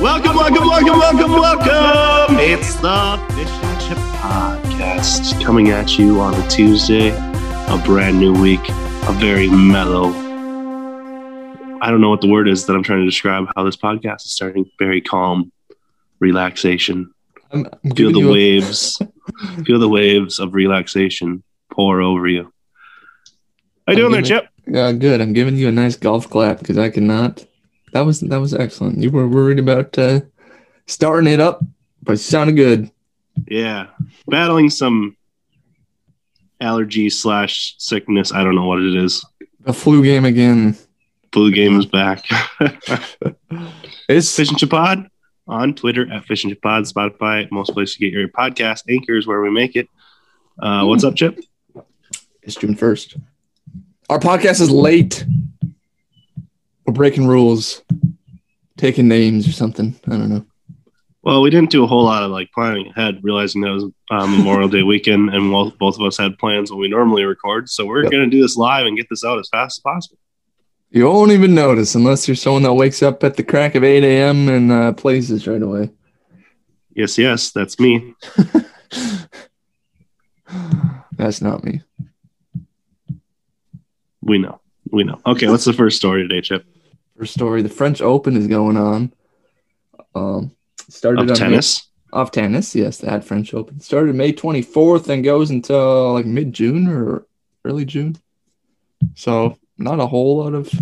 Welcome, welcome, welcome, welcome, welcome. It's the Fish and Chip Podcast coming at you on a Tuesday, a brand new week, a very mellow. I don't know what the word is that I'm trying to describe how this podcast is starting. Very calm, relaxation. I'm, I'm Feel the you a- waves, feel the waves of relaxation pour over you. How you I'm doing there, Chip? Yeah, good. I'm giving you a nice golf clap because I cannot. That was that was excellent. You were worried about uh, starting it up, but it sounded good. Yeah, battling some allergy slash sickness. I don't know what it is. A flu game again. Flu game is back. It's Fish and Chipod on Twitter at Fish and Chipod, Spotify, most places to get your podcast. Anchor is where we make it. Uh, what's up, Chip? it's June first. Our podcast is late. We're breaking rules, taking names or something. I don't know. Well, we didn't do a whole lot of like planning ahead, realizing that it was um, Memorial Day weekend, and both both of us had plans when we normally record. So we're Yep. going to do this live and get this out as fast as possible. You won't even notice unless you're someone that wakes up at the crack of 8 a.m. and uh, plays this right away. Yes, yes, that's me. That's not me. We know, we know. Okay, what's the first story today, Chip? First story: the French Open is going on. Um, started Of on tennis. May, off tennis. Yes, that French Open started May 24th and goes until like mid June or early June. So not a whole lot of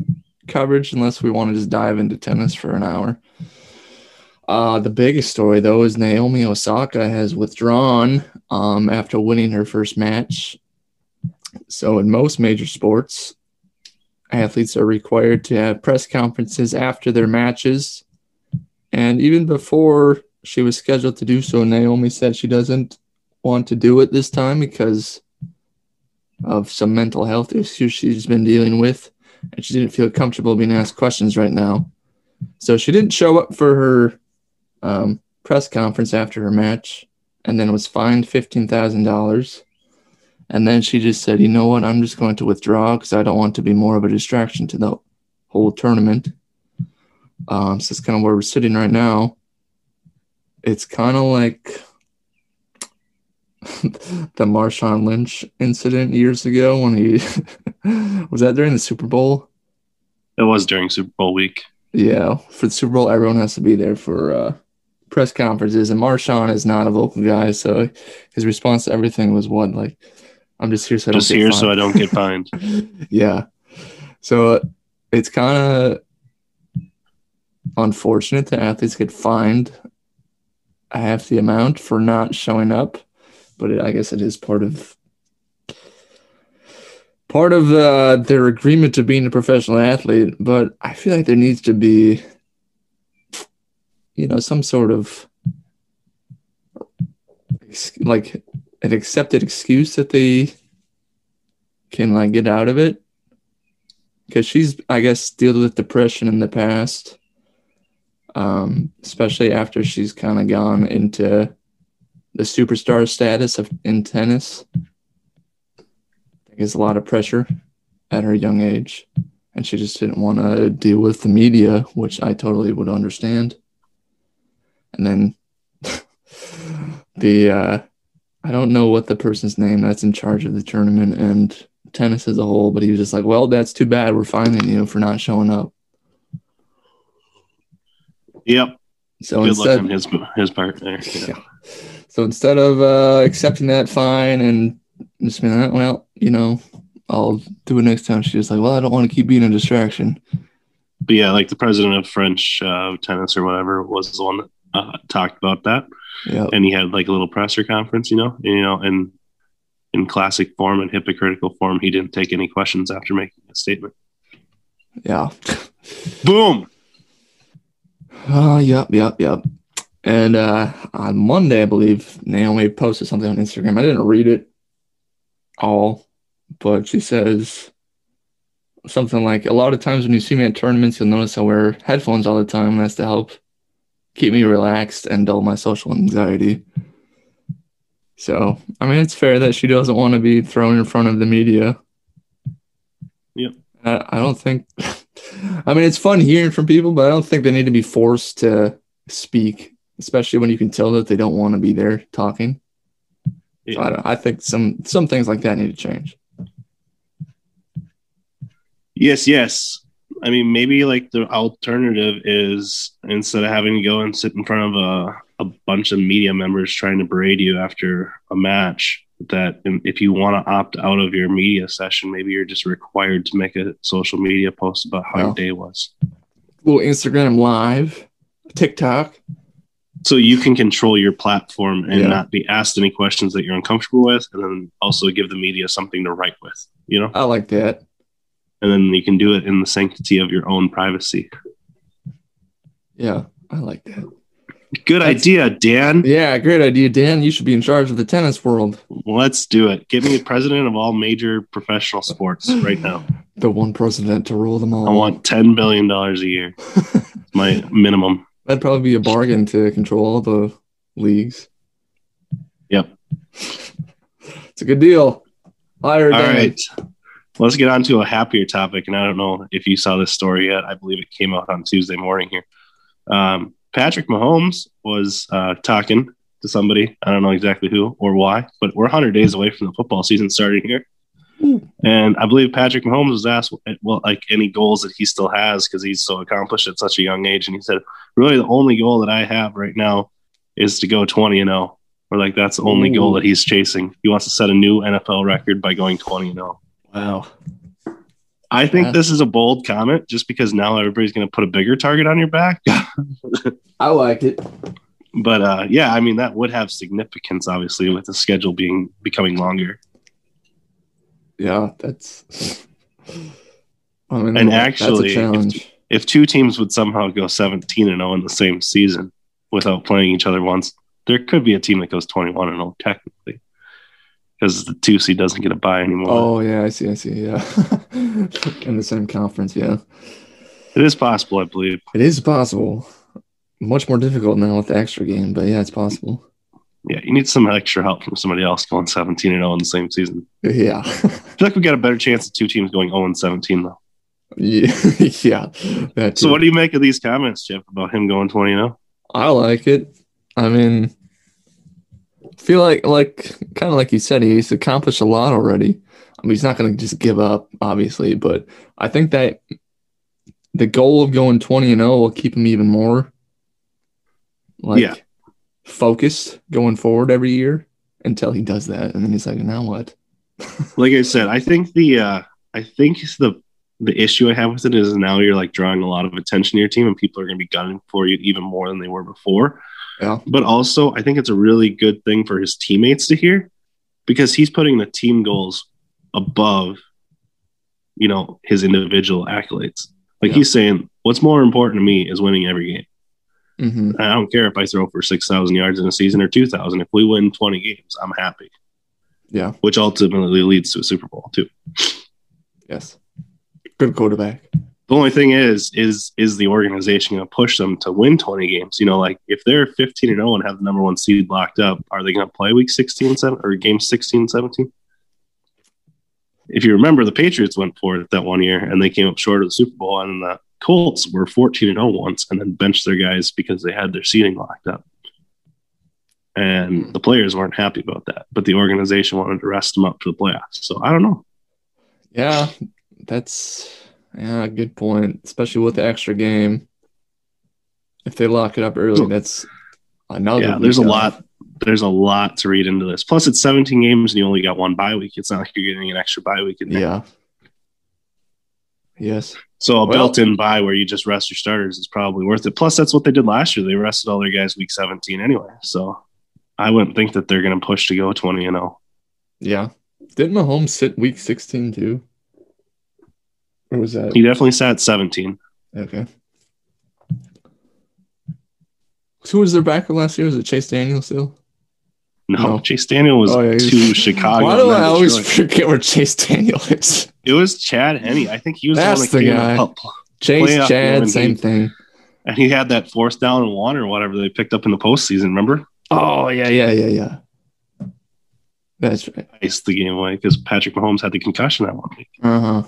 coverage unless we want to just dive into tennis for an hour. Uh, the biggest story though is Naomi Osaka has withdrawn um, after winning her first match. So in most major sports, athletes are required to have press conferences after their matches. And even before she was scheduled to do so, Naomi said she doesn't want to do it this time because of some mental health issues she's been dealing with. And she didn't feel comfortable being asked questions right now. So she didn't show up for her um, press conference after her match and then was fined $15,000. And then she just said, you know what? I'm just going to withdraw because I don't want to be more of a distraction to the whole tournament. Um, so that's kind of where we're sitting right now. It's kind of like the Marshawn Lynch incident years ago when he was that during the Super Bowl. It was during Super Bowl week. Yeah, for the Super Bowl, everyone has to be there for uh, press conferences, and Marshawn is not a vocal guy, so his response to everything was what like, "I'm just here so I don't Just get here fined." so I don't get fined. yeah. So uh, it's kind of unfortunate that athletes get fined a half the amount for not showing up, but it, I guess it is part of part of uh, their agreement to being a professional athlete. But I feel like there needs to be, you know, some sort of like an accepted excuse that they can like get out of it? Because she's i guess dealt with depression in the past um especially after she's kind of gone into the superstar status of in tennis. I think it's a lot of pressure at her young age and she just didn't want to deal with the media which i totally would understand. And then the uh i don't know what the person's name that's in charge of the tournament and tennis as a whole, but he was just like, "Well, that's too bad. We're fining you for not showing up." Yep. So Good luck instead, his his part there. Yeah. Yeah. so instead of uh, accepting that fine and just being like, "Well, you know, I'll do it next time," she's just like, "Well, I don't want to keep being a distraction." But yeah, like the president of French uh, tennis or whatever was the one that uh, talked about that, Yeah, and he had like a little presser conference, you know, you know, and in classic form and hypocritical form, he didn't take any questions after making a statement. yeah. Boom. Oh, yep, yep, yep. And uh, on Monday, I believe Naomi posted something on Instagram. I didn't read it all, but she says something like, "A lot of times when you see me at tournaments, you'll notice I wear headphones all the time. That's to help keep me relaxed and dull my social anxiety." So, I mean, it's fair that she doesn't want to be thrown in front of the media. Yep. I, I don't think. I mean, it's fun hearing from people, but I don't think they need to be forced to speak, especially when you can tell that they don't want to be there talking. So I, I think some some things like that need to change. Yes, yes. I mean, maybe like the alternative is instead of having to go and sit in front of a, a bunch of media members trying to berate you after a match, that if you want to opt out of your media session, maybe you're just required to make a social media post about how your day was. Well, Instagram Live, TikTok. So you can control your platform and yeah. not be asked any questions that you're uncomfortable with, and then also give the media something to write with. You know, I like that. And then you can do it in the sanctity of your own privacy. Yeah, I like that. Good That's, idea, Dan. Yeah, great idea, Dan. You should be in charge of the tennis world. Let's do it. Get me a president of all major professional sports right now. the one president to rule them all. I want ten billion dollars a year. my minimum. That'd probably be a bargain to control all the leagues. Yep. it's a good deal. Hire All right. Let's get on to a happier topic. And I don't know if you saw this story yet. I believe it came out on Tuesday morning here. Um, Patrick Mahomes was uh, talking to somebody. I don't know exactly who or why, but we're 100 days away from the football season starting here. And I believe Patrick Mahomes was asked, well, like any goals that he still has because he's so accomplished at such a young age. And he said, really, the only goal that I have right now is to go 20 and 0. Or like that's the only Ooh. goal that he's chasing. He wants to set a new NFL record by going 20 and 0. Wow. I think yeah. this is a bold comment just because now everybody's going to put a bigger target on your back. I like it. But uh, yeah, I mean that would have significance, obviously, with the schedule being becoming longer. Yeah, that's. I mean, and actually, if, if, two teams would somehow go 17 and 0 in the same season without playing each other once, there could be a team that goes 21 and 0 technically because the two seed doesn't get a buy anymore. Oh yeah, I see, I see. Yeah, in the same conference. Yeah, it is possible. I believe it is possible. Much more difficult now with the extra game, but yeah, it's possible. Yeah, you need some extra help from somebody else going 17 and 0 in the same season. Yeah, I feel like we got a better chance of two teams going 0 and 17 though. Yeah, yeah. So, what do you make of these comments, Jeff, about him going 20 0? I like it. I mean, feel like like kind of like you said, he's accomplished a lot already. I mean, he's not going to just give up, obviously, but I think that the goal of going 20 and 0 will keep him even more like yeah. focused going forward every year until he does that. And then he's like, now what? like I said, I think the uh I think the the issue I have with it is now you're like drawing a lot of attention to your team and people are gonna be gunning for you even more than they were before. Yeah. But also, I think it's a really good thing for his teammates to hear because he's putting the team goals above, you know, his individual accolades. Like yeah. he's saying, what's more important to me is winning every game. Mm-hmm. I don't care if I throw for 6,000 yards in a season or 2,000. If we win 20 games, I'm happy. Yeah. Which ultimately leads to a Super Bowl, too. Yes. Good quarterback. The only thing is, is is the organization going to push them to win 20 games? You know, like if they're 15 and 0 and have the number one seed locked up, are they going to play week 16, 7 or game 16, 17? If you remember, the Patriots went for it that one year and they came up short of the Super Bowl, and the Colts were 14 and 0 once and then benched their guys because they had their seating locked up. And hmm. the players weren't happy about that, but the organization wanted to rest them up for the playoffs. So I don't know. Yeah, that's yeah, good point. Especially with the extra game. If they lock it up early, that's another. Yeah, there's a lot. There's a lot to read into this. Plus, it's 17 games and you only got one bye week. It's not like you're getting an extra bye week in there. Yeah. Yes. So a well, built-in bye where you just rest your starters is probably worth it. Plus, that's what they did last year. They rested all their guys week 17 anyway. So I wouldn't think that they're going to push to go 20 and 0. Yeah. Didn't Mahomes sit week 16 too? Or was that? He definitely sat 17. Okay. Who was their backer last year? Was it Chase Daniel still? No, no. Chase Daniel was oh, yeah, to Chicago. Why do I always Detroit. forget where Chase Daniel is? It was Chad Henne. I think he was That's the, the guy. Chase, Chad, same thing. And he had that fourth down and one or whatever they picked up in the postseason. Remember? Oh yeah, yeah, yeah, yeah. That's right. Iced the game away because Patrick Mahomes had the concussion that one week. Uh huh.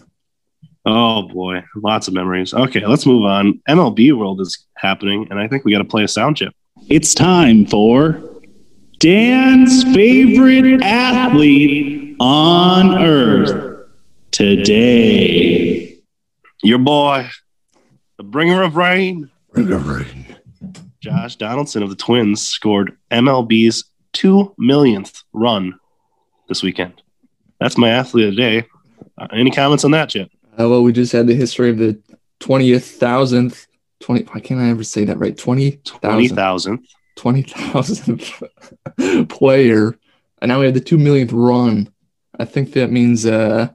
Oh boy, lots of memories. Okay, let's move on. MLB World is happening, and I think we got to play a sound chip. It's time for Dan's favorite athlete on earth today. Your boy, the bringer of rain, Ring of rain. Josh Donaldson of the Twins, scored MLB's two millionth run this weekend. That's my athlete of the day. Uh, any comments on that, Chip? Uh, well, we just had the history of the twentieth thousandth. Twenty. Why can't I ever say that right? Twenty Twenty thousand. thousand. 20,000th player. And now we have the 2 millionth run. I think that means uh,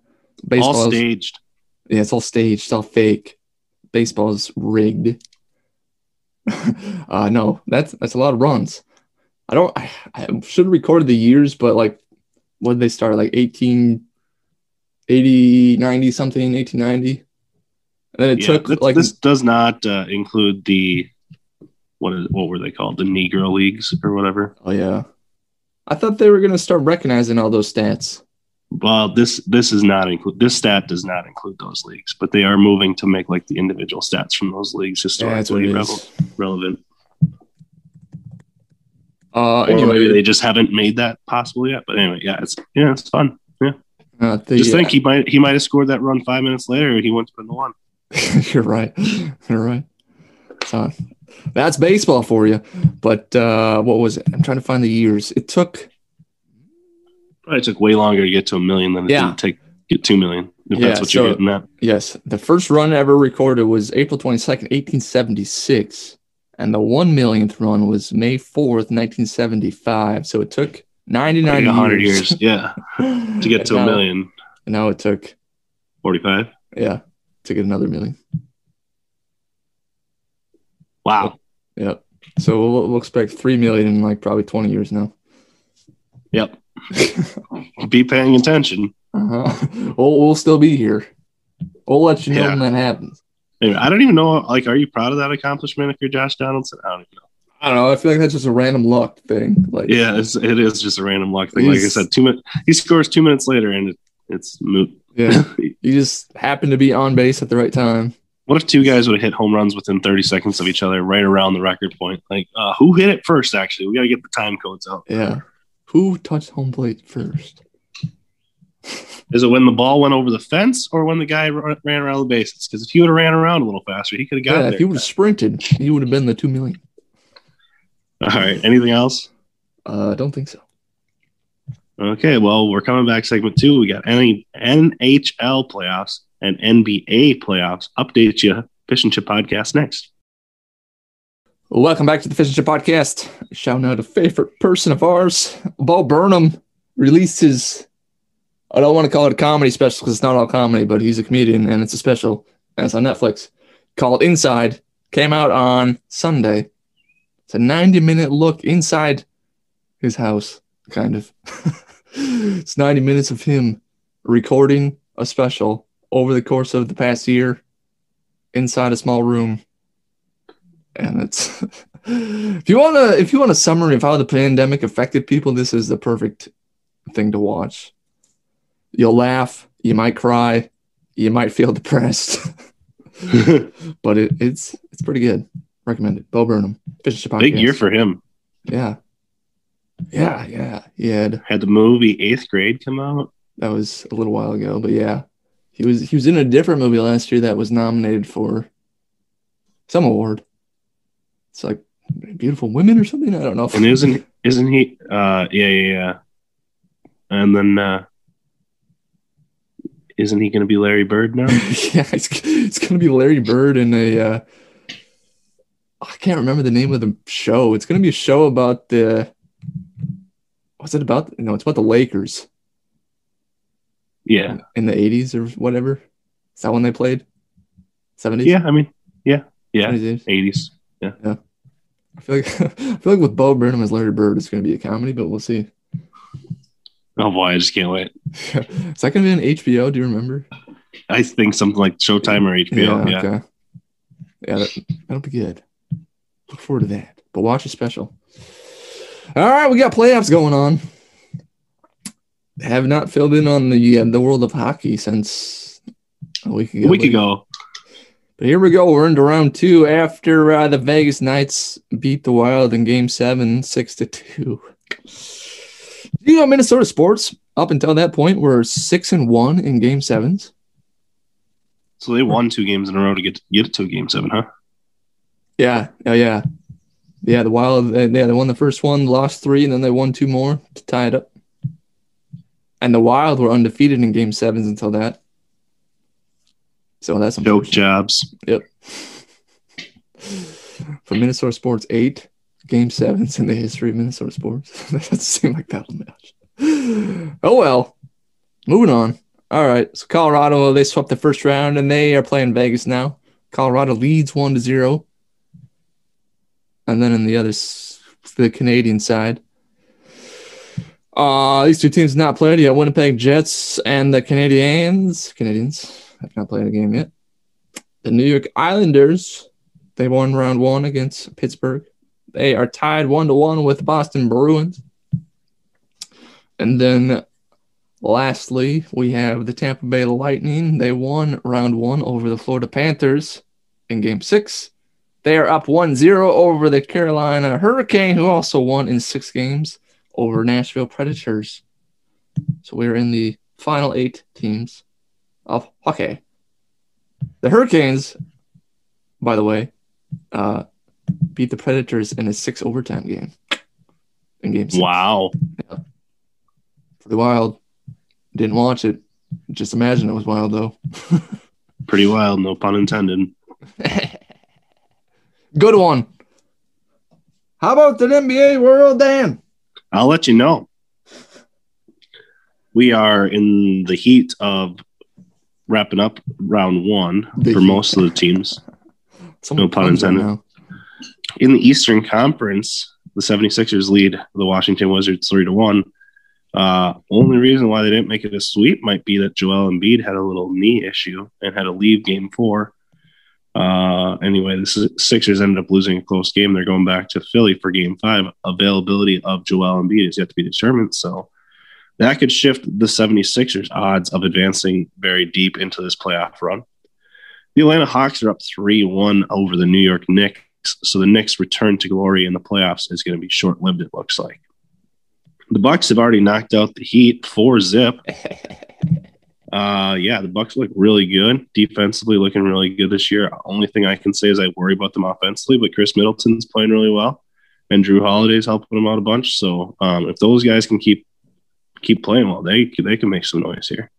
baseball. All is- staged. yeah, it's all staged, it's all fake. Baseball's rigged. uh, no, that's that's a lot of runs. I don't. I, I should have recorded the years, but like, when did they start? Like 1880, 90 something, 1890. And then it Yeah, took this, like this does not uh, include the what is what were they called? The Negro leagues or whatever. oh yeah. I thought they were gonna start recognizing all those stats. Well, this this is not include this stat does not include those leagues, but they are moving to make like the individual stats from those leagues Yeah, historically revel- relevant. Uh, Or maybe they just haven't made that possible yet. But anyway, yeah, it's yeah, it's fun. Uh, the, Just uh, think he might he might have scored that run five minutes later he went to put the one. You're right. You're right. So that's baseball for you. But uh, what was it? I'm trying to find the years. It took Probably took way longer to get to a million than it Yeah. did take get two million. If Yeah, that's what so- you're getting at. yes, the first run ever recorded was April 22nd, 1876, and the one millionth run was May 4th, 1975. So it took 99 Like hundred years, years, yeah, to get And to a million. And now it took Forty five. yeah to get another million. Wow. Yep. So we'll, we'll expect three million in like probably 20 years now. Yep. Be paying attention. Uh-huh. We'll, we'll still be here. We'll let you know Yeah. when that happens. Anyway, I don't even know. Like, are you proud of that accomplishment if you're Josh Donaldson? I don't even know. I don't know. I feel like that's just a random luck thing. Like, Yeah, it's, it is just a random luck thing. Like I said, two minutes. He scores two minutes later, and it, it's moot. yeah. You just happen to be on base at the right time. what if two guys would have hit home runs within 30 seconds of each other, right around the record point? Like, uh, who hit it first? Actually, we got to get the time codes out. Yeah. Who touched home plate first? Is it when the ball went over the fence or when the guy ran around the bases? Because if he would have ran around a little faster, he could have got Yeah, if he would have sprinted, he would have been the two million. All right. Anything else? Uh, I don't think so. Okay, well, we're coming back segment two. We got any NHL playoffs and NBA playoffs. Update you, Fish and Chip podcast next. Welcome back to the Fish and Chip Podcast. Shouting out a favorite person of ours, Bo Burnham, released his. I don't want to call it a comedy special because it's not all comedy, but he's a comedian and it's a special. And it's on Netflix called Inside. Came out on Sunday. It's a 90 minute look inside his house, kind of. it's 90 minutes of him recording a special over the course of the past year inside a small room. And it's if you want to if you want a summary of how the pandemic affected people this is the perfect thing to watch. You'll laugh you might cry you might feel depressed. But it, it's it's pretty good recommend it bo burnham fish Chip Big year for him. yeah yeah yeah he had Had the movie Eighth Grade come out. that was a little while ago but yeah he was he was in a different movie last year that was nominated for some award it's like beautiful women or something i don't know And isn't isn't he? Uh, yeah, yeah, yeah. And then uh, isn't he going to be Larry Bird now? yeah, it's, it's gonna be Larry Bird in a. Uh, can't remember the name of the show. It's gonna be a show about the. What's it about? No, it's about the Lakers Yeah, in the '80s or whatever. Is that when they played? '70s. yeah. I mean, yeah, yeah. 70s? Eighties. I feel like I feel like with Bo Burnham as Larry Bird, it's gonna be a comedy, but we'll see. Oh boy, I just can't wait. Is that gonna be on HBO? Do you remember? I think something like Showtime or HBO. Yeah, Okay. Yeah, that, that'll be good. Look forward to that. But watch the special. All right, we got playoffs going on. Have not filled in on the uh, the world of hockey since A week A ago. week ago. But here we go. We're into round two after uh, the Vegas Knights beat the Wild in Game Seven, six to two. You know, Minnesota sports up until that point were six and one in Game Sevens. So they won two games in a row to get get to a game seven, huh? Yeah, oh yeah, yeah. The Wild, they, yeah, they won the first one, lost three, and then they won two more to tie it up. And the Wild were undefeated in Game Sevens until that. So that's Joke jobs. Yep. For Minnesota sports eight game sevens in the history of Minnesota sports. that doesn't seem like that much. Oh well. Moving on. All right. So Colorado, they swept the first round and they are playing Vegas now. Colorado leads one to zero. And then in the other the Canadian side. Uh these two teams not played yet. Winnipeg Jets and the Canadians. Canadians have not played a game yet. The New York Islanders they won round one against Pittsburgh. They are tied one to one with Boston Bruins. And then lastly, we have the Tampa Bay Lightning. They won round one over the Florida Panthers in game six. They are up 1 0 over the Carolina Hurricane, who also won in six games over Nashville Predators. So we're in the final eight teams of hockey. The Hurricanes, by the way, uh, beat the Predators in a six overtime game. In game six. Wow. Pretty wild. Didn't watch it. Just imagine it was wild though. Pretty wild, no pun intended. Good one. How about the NBA world, Dan? I'll let you know. We are in the heat of wrapping up round one The for heat. most of the teams. No pun intended. now. In the Eastern Conference, the 76ers lead the Washington Wizards 3 to 1. Uh, only reason why they didn't make it a sweep might be that Joel Embiid had a little knee issue and had to leave game four. Uh, anyway, the Sixers ended up losing a close game. They're going back to Philly for game five. Availability of Joel Embiid is yet to be determined. So that could shift the 76ers' odds of advancing very deep into this playoff run. The Atlanta Hawks are up 3 1 over the New York Knicks. So the Knicks' return to glory in the playoffs is going to be short lived, it looks like. The Bucks have already knocked out the Heat four zip. Uh, yeah, the Bucks look really good defensively, looking really good this year. Only thing I can say is I worry about them offensively, but Khris Middleton's playing really well, and Jrue Holiday's helping them out a bunch. So um, if those guys can keep keep playing well, they they can make some noise here.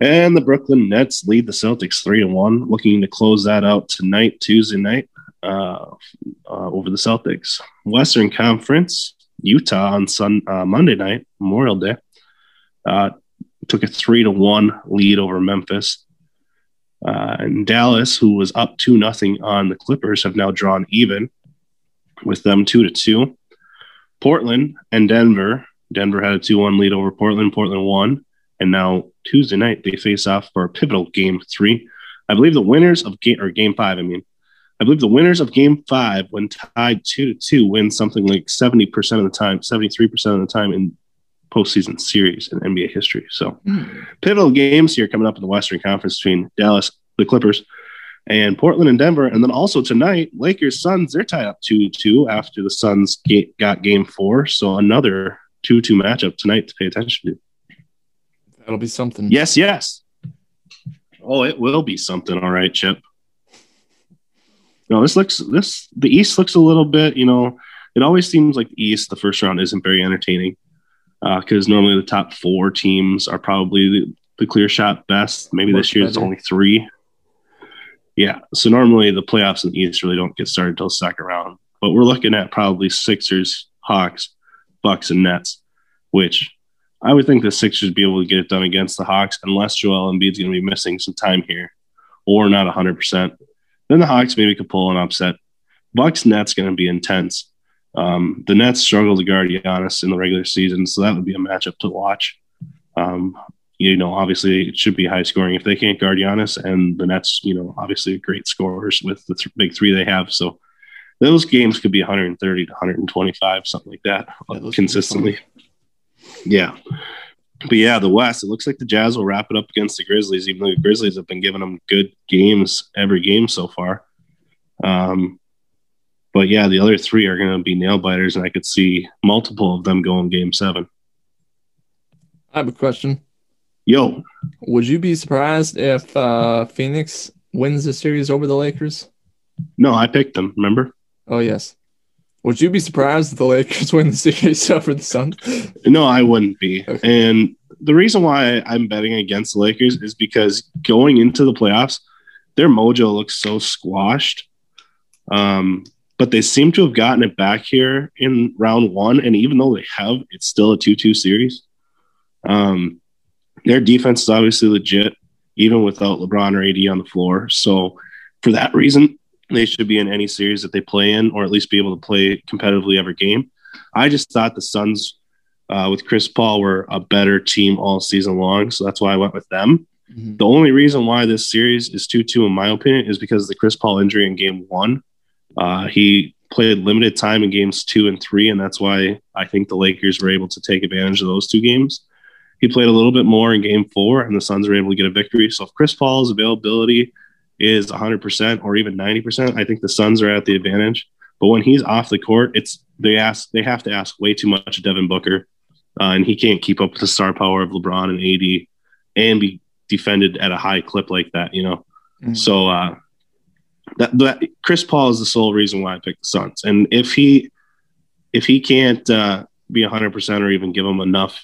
And the Brooklyn Nets lead the Celtics three to one, looking to close that out tonight, Tuesday night, uh, uh, over the Celtics. Western Conference, Utah on Sun uh, Monday night, Memorial Day, uh, took a three to one lead over Memphis. Uh, and Dallas, who was up two nothing on the Clippers, have now drawn even with them two to two. Portland and Denver. Denver had a two one lead over Portland. Portland won, and now Tuesday night they face off for a pivotal game three. I believe the winners of game or game five. I mean, I believe the winners of game five, when tied two to two, win something like seventy percent of the time, seventy three percent of the time in postseason series in NBA history. So hmm. pivotal games here coming up in the Western Conference between Dallas, the Clippers, and Portland and Denver. And then also tonight, Lakers Suns, they're tied up 2 2 after the Suns ga- got game four. So another 2 2 matchup tonight to pay attention to. That'll be something. Yes, yes. Oh, it will be something. All right, Chip. No, this looks, this, the East looks a little bit, you know, it always seems like the East, the first round isn't very entertaining Uh, because normally the top four teams are probably the, the clear shot best. Maybe Work this year it's only three. Yeah. So normally the playoffs in the East really don't get started until second round. But we're looking at probably Sixers, Hawks, Bucks, and Nets, which I would think the Sixers be able to get it done against the Hawks unless Joel Embiid's going to be missing some time here or not 100%. Then the Hawks maybe could pull an upset. Bucks Nets going to be intense. Um, the Nets struggle to guard Giannis in the regular season, so that would be a matchup to watch. Um, you know, obviously it should be high scoring if they can't guard Giannis, and the Nets, you know, obviously great scorers with the th- big three they have. So those games could be 130 to 125, something like that, Yeah, those could be consistently. Yeah. but yeah, the West. It looks like the Jazz will wrap it up against the Grizzlies, even though the Grizzlies have been giving them good games every game so far. Um, but yeah, the other three are going to be nail biters, and I could see multiple of them going Game Seven. I have a question. Yo, Would you be surprised if uh, Phoenix wins the series over the Lakers? no, I picked them. Remember? Oh yes. Would you be surprised if the Lakers win the series over the Suns? No, I wouldn't be. Okay. And the reason why I'm betting against the Lakers is because going into the playoffs, their mojo looks so squashed. Um, but they seem to have gotten it back here in round one. And even though they have, it's still a 2 2 series. Um, their defense is obviously legit, even without LeBron or AD on the floor. So, for that reason, they should be in any series that they play in, or at least be able to play competitively every game. I just thought the Suns uh, with Chris Paul were a better team all season long, so that's why I went with them. Mhm. The only reason why this series is 2 2, in my opinion, is because of the Chris Paul injury in game one. Uh, he played limited time in games two and three, and that's why I think the Lakers were able to take advantage of those two games. He played a little bit more in game four, and the Suns were able to get a victory. So if Chris Paul's availability is 100% or even 90%, I think the Suns are at the advantage. But when he's off the court, it's they ask they have to ask way too much of Devin Booker, uh, and he can't keep up with the star power of LeBron and AD, and be defended at a high clip like that. You know, Mhm. so uh, that that Chris Paul is the sole reason why I picked the Suns, and if he if he can't uh, be 100 percent or even give them enough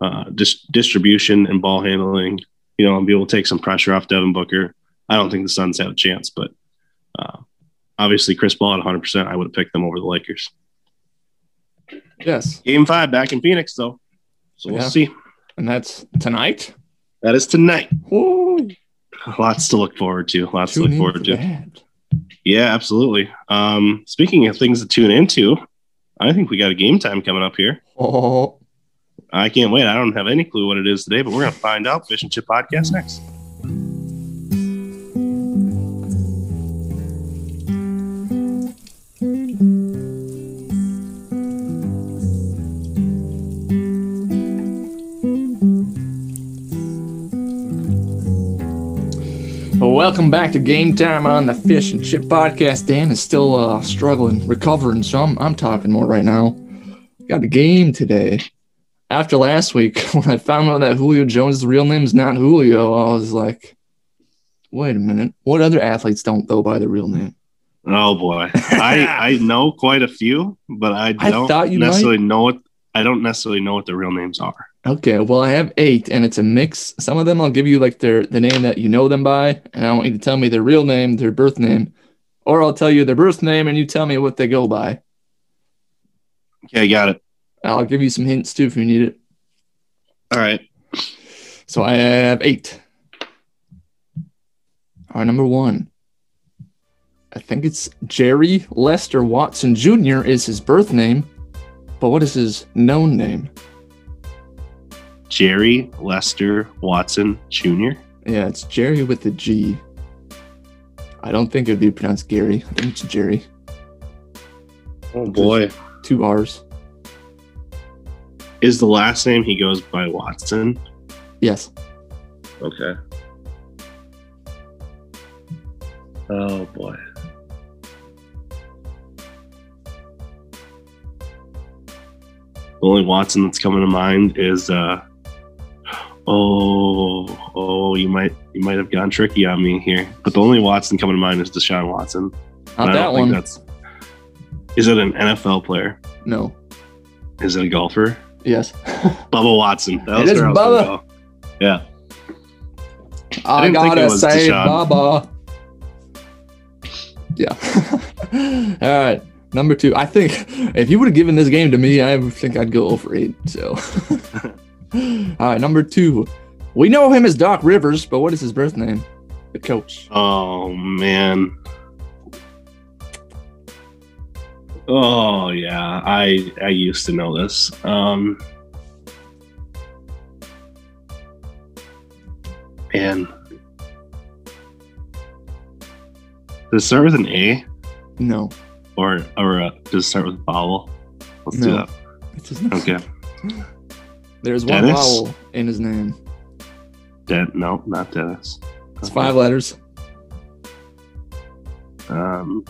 uh, dis- distribution and ball handling, you know, and be able to take some pressure off Devin Booker, I don't think the Suns have a chance. But uh, obviously, Chris Paul at 100 percent, I would have picked them over the Lakers. Yes, Game five back in Phoenix, though, so we'll Yeah. see. and that's tonight. That is tonight. Woo, Lots to look forward to. Lots to look forward to. that. Yeah, absolutely. Um, speaking of things to tune into, I think we got a game time coming up here. Oh, I can't wait. I don't have any clue what it is today, but we're going to find out. Fish and Chip Podcast next. Welcome back to Game Time on the Fish and Chip Podcast. Dan is still uh, struggling, recovering, so I'm, I'm talking more right now. Got a game today. After last week, when I found out that Julio Jones' real name is not Julio, I was like, wait a minute. What other athletes don't go by their real name? Oh boy, I I know quite a few, but I I don't thought you necessarily know what I don't necessarily know what their real names are. Okay, well, I have eight, and it's a mix. Some of them I'll give you like their the name that you know them by, and I want you to tell me their real name, their birth name, or I'll tell you their birth name, and you tell me what they go by. Okay, got it. I'll give you some hints too if you need it. All right. So I have eight. All right, number one. I think it's Jerry Lester Watson Jr. is his birth name, but what is his known name? Jerry Lester Watson Jr. Yeah, it's Jerry with the G. I don't think it would be pronounced Gary. I think it's Jerry. Oh boy, Two R's. is the last name he goes by Watson? Yes. Okay. Oh boy. The only Watson that's coming to mind is uh oh oh you might you might have gone tricky on me here. But the only Watson coming to mind is Deshaun Watson. Not I that one. that's is it an NFL player? No. Is it a golfer? Yes. Bubba Watson. That It is was gonna Bubba. Yeah. I, it gotta say, Deshaun. Baba. Yeah. All right. Number two. I think if you would have given this game to me, I think I'd go over eight. So. All right. Number two. We know him as Doc Rivers, but what is his birth name? The coach. Oh man. Oh yeah, I I used to know this. Um Man. Does it start with an A No. or or uh, does it start with a vowel? Let's do that. It does not. Okay. There's one Dennis? vowel in his name. Den- no, not Dennis. It's five letters. Um,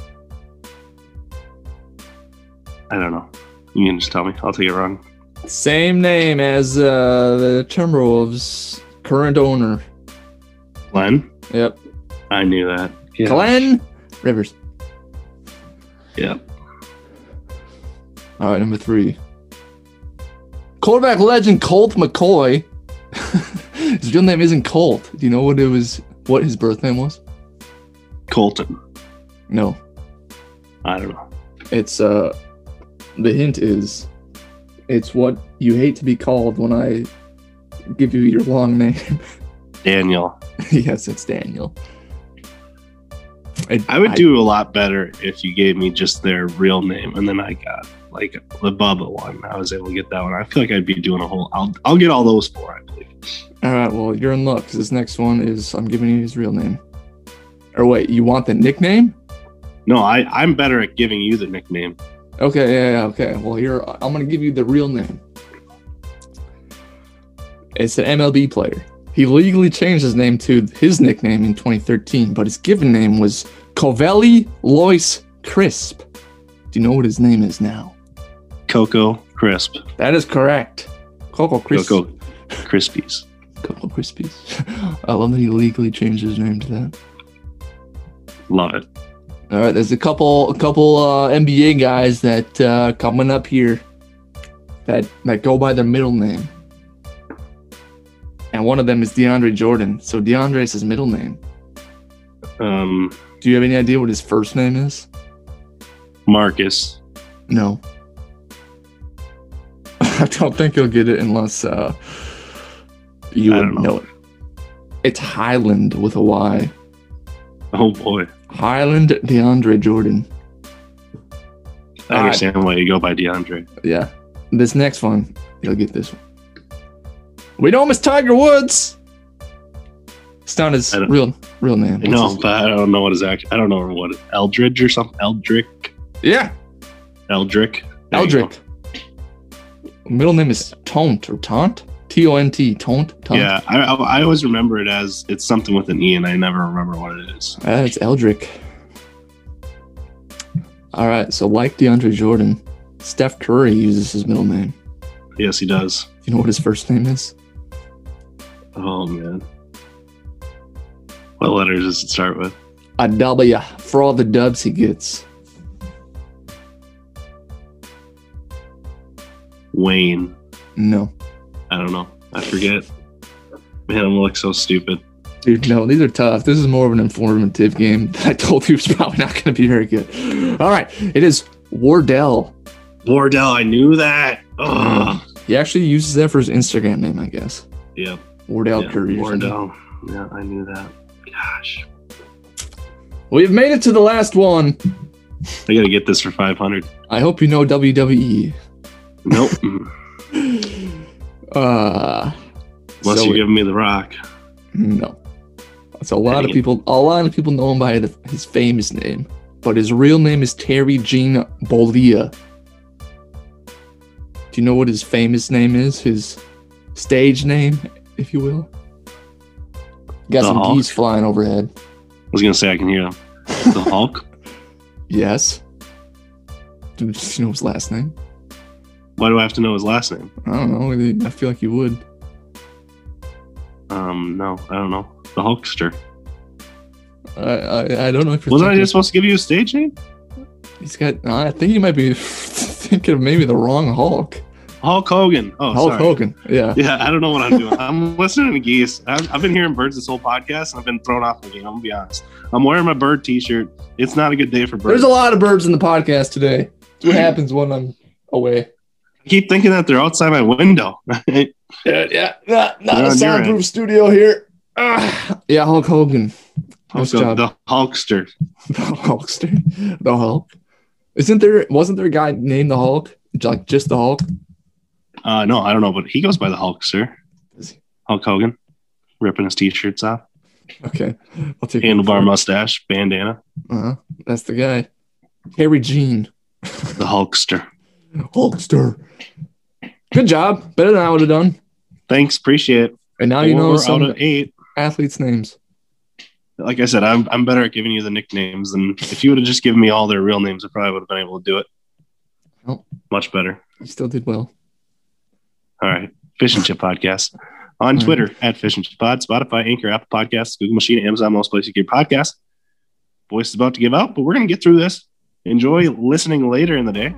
I don't know. You can just tell me. I'll take it wrong. Same name as uh, the Timberwolves' current owner. Glenn. Yep. I knew that. Yeah. Glenn Rivers. Yep. All right, number three. Quarterback legend Colt McCoy. his real name isn't Colt. Do you know what it was? What his birth name was? Colton. No, I don't know. it's uh. The hint is, it's what you hate to be called when I give you your long name. Daniel. yes, it's Daniel. I I would do a lot better if you gave me just their real name and then I got like the Bubba one. I was able to get that one. I feel like I'd be doing a whole. I'll I'll get all those four. I believe. All right, well, you're in luck 'cause this next one is I'm giving you his real name. Or wait, you want the nickname? No, I I'm better at giving you the nickname. Okay, yeah, yeah, okay. Well, here I'm gonna give you the real name. It's an MLB player. He legally changed his name to his nickname in 2013, but his given name was Covelli Loyce Crisp. Do you know what his name is now? Coco Crisp. That is correct. Coco Crisp. Cocoa Crispies. Coco Crispies. I love that he legally changed his name to that. Love it. All right, there's a couple, a couple uh, NBA guys that uh, coming up here that that go by their middle name, and one of them is DeAndre Jordan. So DeAndre is his middle name. Um, Do you have any idea what his first name is? Marcus. No. I don't think you'll get it unless uh, you would know. know it. It's Highland with a Y. Oh boy. Highland DeAndre Jordan. I understand why you go by DeAndre. Yeah. This next one, you'll get this one. We him as Tiger Woods. It's not his real real name. What's know, but I don't know what his actual. I don't know what Eldridge or something. Eldrick. Yeah, Eldrick. There. Eldrick. Middle name is Tont or Taunt. T O N T. Tont. Taunt. Yeah, I, I always remember it as it's something with an E, and I never remember what it is. Uh, it's Eldrick. All right. So like DeAndre Jordan, Steph Curry uses his middle name. Yes, he does. Do you know what his first name is? Oh man. What letters does it start with? A W for all the dubs he gets. Wayne. No. I don't know. I forget. Man, I'm look so stupid. Dude, no, these are tough. This is more of an informative game. I told you it's probably not going to be very good. All right, it is Wardell. Wardell, I knew that. Oh, He actually uses that for his Instagram name, I guess. yeah. Wardell yeah. Curry. Wardell. Yeah, I knew that. Gosh, We've made it to the last one. I gotta get this for 500. I hope you know WWE. Nope. Uh, Unless so you're it- giving me the rock. no. So a lot of Dang it. people, a lot of people know him by the, his famous name, but his real name is Terry Gene Bollea. Do you know what his famous name is? His stage name, if you will. Got The some Hulk? geese flying overhead. I was gonna say I can hear them. The Hulk. Yes. Do you know his last name? Why do I have to know his last name? I don't know. I feel like you would. Um, no, I don't know. The Hulkster. I I, I don't know if you're Wasn't I just supposed to give you a stage name? He's got. I think you might be thinking of maybe the wrong Hulk. Hulk Hogan. Oh, Hulk sorry. Hogan. Yeah. Yeah, I don't know what I'm doing. I'm listening to geese. I've, I've been hearing birds this whole podcast, and I've been thrown off the game. I'm gonna be honest. I'm wearing my bird T-shirt. It's not a good day for birds. There's a lot of birds in the podcast today. What happens when I'm away. I keep thinking that they're outside my window. Yeah, yeah. Not, not a on your soundproof studio here. Ah. yeah, Hulk Hogan. Nice So the Hulkster. The Hulkster. The Hulk. Isn't there? Wasn't there a guy named the Hulk? Like just the Hulk? Uh, no, I don't know, but he goes by the Hulkster. Is he? Hulk Hogan, ripping his T-shirts off, Okay, I'll take handlebar mustache, bandana. Uh-huh. That's the guy. Harry Jean. The Hulkster. Hulkster. Good job. Better than I would have done. Thanks, appreciate it. And now you know some out of eight. athletes' names. Like I said, I'm I'm better at giving you the nicknames than if you would have just given me all their real names, I probably would have been able to do it. Well. Much better. You still did well. All right. Fish and Chip Podcast. On All Twitter at Fish and Chip Pod, Spotify, Anchor, Apple Podcasts, Google Machine, Amazon, most places you get podcasts. Voice is about to give out, but we're going to get through this. Enjoy listening later in the day.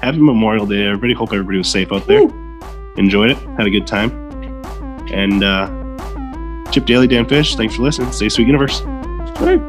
Happy Memorial Day, everybody. Hope everybody was safe out there. Enjoyed it. Had a good time. And uh, Chip Daily, Dan Fish, thanks for listening. Stay sweet, universe. Right.